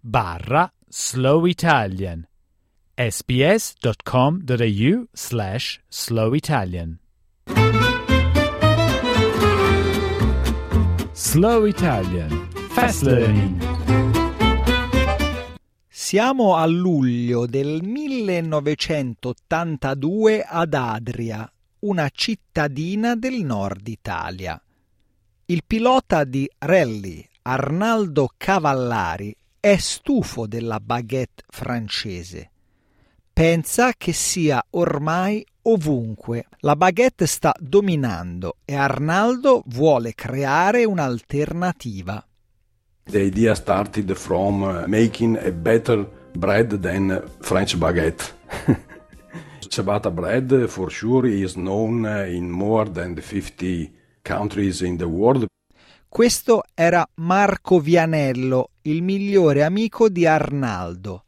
barra slow italian sbs.com.au slash slow italian Slow Italian. Fast Learning. Siamo a luglio del 1982 ad Adria, una cittadina del nord Italia. Il pilota di rally Arnaldo Cavallari è stufo della baguette francese. Pensa che sia ormai ovunque. La baguette sta dominando e Arnaldo vuole creare un'alternativa. The idea started from uh, making a better bread than French baguette. Ciabatta bread for sure is known uh, in more than 50 countries in the world. Questo era Marco Vianello, il migliore amico di Arnaldo.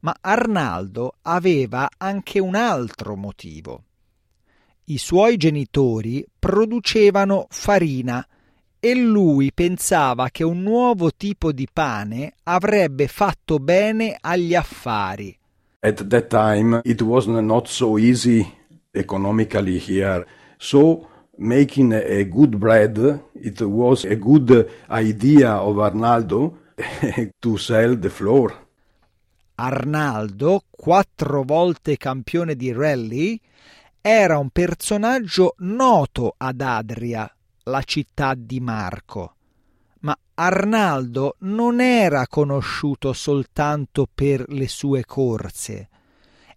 Ma Arnaldo aveva anche un altro motivo. I suoi genitori producevano farina e lui pensava che un nuovo tipo di pane avrebbe fatto bene agli affari. At that time it was not so easy economically here. So making a good bread, it was a good idea of Arnaldo to sell the flour. Arnaldo, quattro volte campione di rally, era un personaggio noto ad Adria, la città di Marco. Ma Arnaldo non era conosciuto soltanto per le sue corse,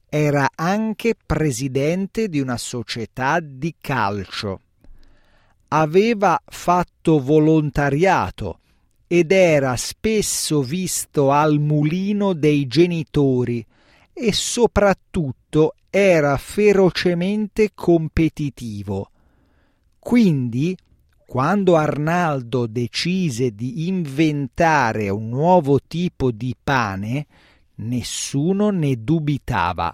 era anche presidente di una società di calcio. Aveva fatto volontariato ed era spesso visto al mulino dei genitori e soprattutto era ferocemente competitivo. Quindi, quando Arnaldo decise di inventare un nuovo tipo di pane, nessuno ne dubitava.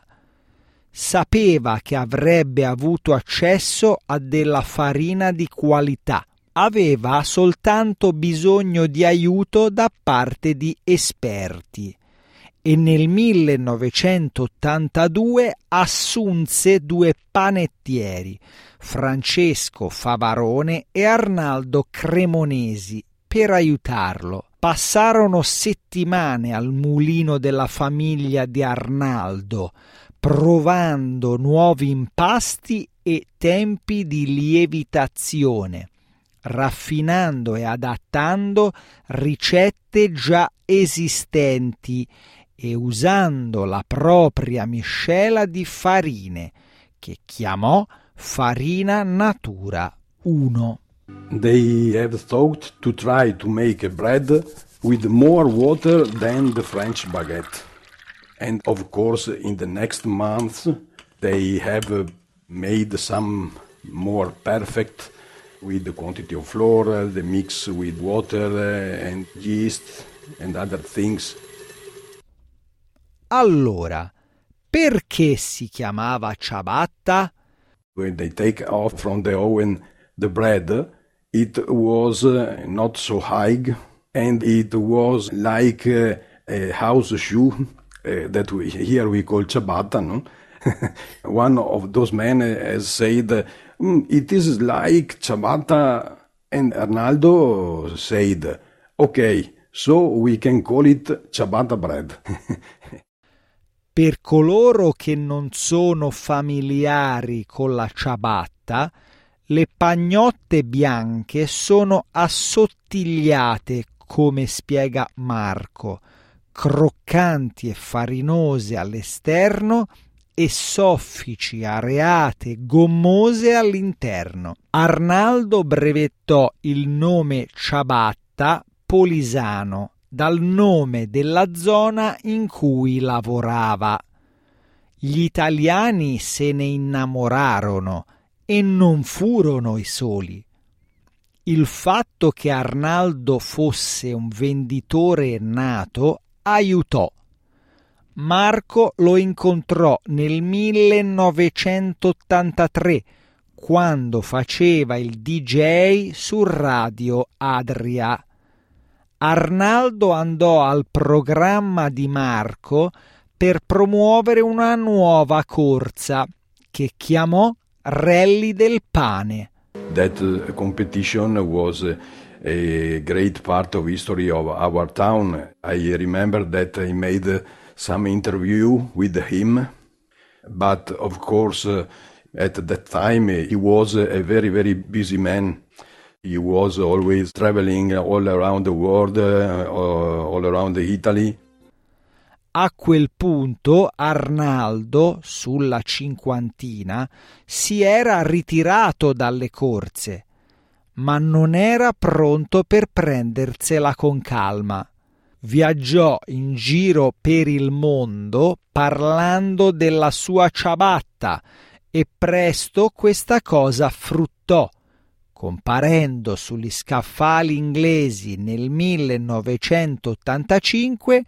Sapeva che avrebbe avuto accesso a della farina di qualità aveva soltanto bisogno di aiuto da parte di esperti e nel 1982 assunse due panettieri, Francesco Favarone e Arnaldo Cremonesi, per aiutarlo. Passarono settimane al mulino della famiglia di Arnaldo, provando nuovi impasti e tempi di lievitazione raffinando e adattando ricette già esistenti e usando la propria miscela di farine, che chiamò Farina Natura 1. They have thought to try to make a bread with more water than the French baguette. And of course, in the next months, they have made some more perfect with the quantity of flour, the mix with water and yeast and other things. Allora, perché si chiamava ciabatta? When they take off from the oven the bread, it was uh, not so high and it was like uh, a house shoe uh, that we, here we call ciabatta. No? One of those men has said, mm, it is like ciabatta and Arnaldo said, okay, so we can call it ciabatta bread. per coloro che non sono familiari con la ciabatta, le pagnotte bianche sono assottigliate, come spiega Marco, croccanti e farinose all'esterno e soffici areate gommose all'interno. Arnaldo brevettò il nome ciabatta polisano dal nome della zona in cui lavorava. Gli italiani se ne innamorarono e non furono i soli. Il fatto che Arnaldo fosse un venditore nato aiutò. Marco lo incontrò nel 1983 quando faceva il DJ su Radio Adria. Arnaldo andò al programma di Marco per promuovere una nuova corsa che chiamò Rally del Pane. That uh, competition was a great part of history of our town. I remember that I made some interview with him, but of course uh, at that time he was a very very busy man. He was always traveling all around the world, uh, all around Italy. A quel punto Arnaldo, sulla cinquantina, si era ritirato dalle corse, ma non era pronto per prendersela con calma. Viaggiò in giro per il mondo parlando della sua ciabatta e presto questa cosa fruttò comparendo sugli scaffali inglesi nel 1985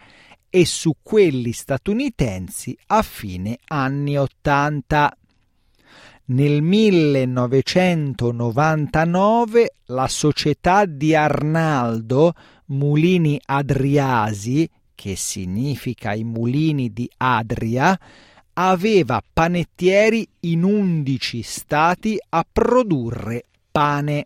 e su quelli statunitensi a fine anni 80. Nel 1999 la società di Arnaldo Mulini Adriasi, che significa i mulini di Adria, aveva panettieri in undici stati a produrre pane.